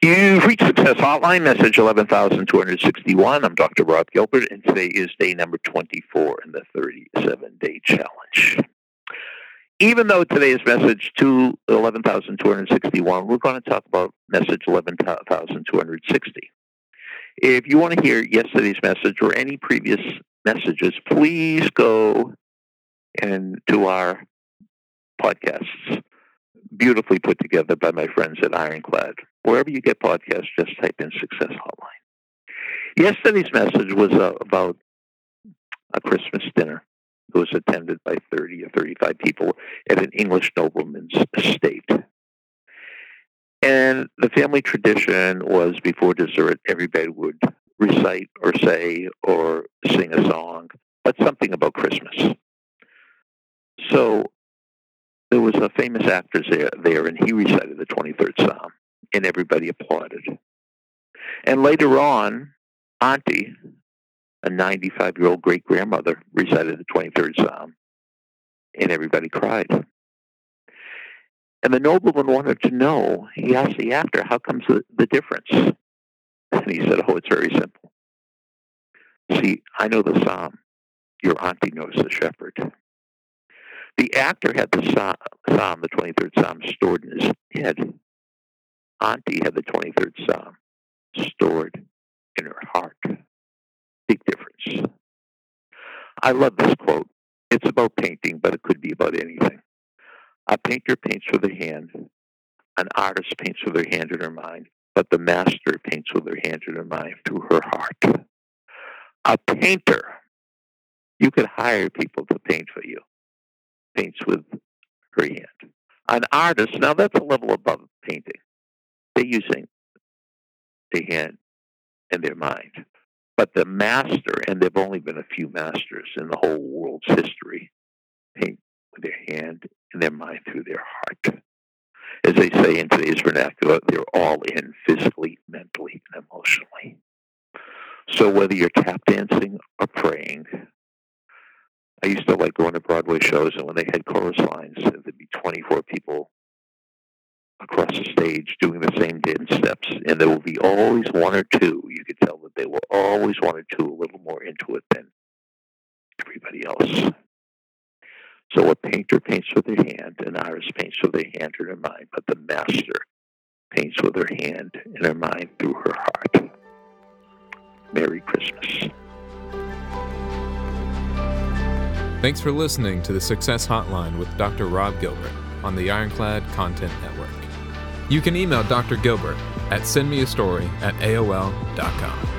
You've reached Success Hotline, message 11,261. I'm Dr. Rob Gilbert, and today is day number 24 in the 37 day challenge. Even though today's message to 11,261, we're going to talk about message 11,260. If you want to hear yesterday's message or any previous messages, please go and to our podcasts, beautifully put together by my friends at Ironclad. Wherever you get podcasts, just type in Success Hotline. Yesterday's message was uh, about a Christmas dinner that was attended by 30 or 35 people at an English nobleman's estate. And the family tradition was before dessert, everybody would recite or say or sing a song, but something about Christmas. So there was a famous actor there, there, and he recited the 23rd Psalm, and everybody applauded. And later on, Auntie, a 95 year old great grandmother, recited the 23rd Psalm, and everybody cried. And the nobleman wanted to know, he asked the actor, how comes the, the difference? And he said, oh, it's very simple. See, I know the psalm. Your auntie knows the shepherd. The actor had the psalm, the 23rd psalm, stored in his head. Auntie had the 23rd psalm stored in her heart. Big difference. I love this quote. It's about painting, but it could be about anything. A painter paints with the hand. An artist paints with her hand and her mind, but the master paints with her hand and her mind through her heart. A painter, you could hire people to paint for you, paints with her hand. An artist, now that's a level above painting. They're using their hand and their mind. But the master, and there have only been a few masters in the whole world's history, paint with their hand and their mind through their heart. As they say in today's vernacular, they're all in physically, mentally, and emotionally. So whether you're tap dancing or praying, I used to like going to Broadway shows, and when they had chorus lines, there'd be 24 people across the stage doing the same dance steps, and there will be always one or two. You could tell that they were always one or two a little more into it than everybody else. So a painter paints with their hand, an artist paints with their hand and their mind, but the master paints with her hand and her mind through her heart. Merry Christmas. Thanks for listening to the Success Hotline with Dr. Rob Gilbert on the Ironclad Content Network. You can email Dr. Gilbert at sendmeastory at AOL.com.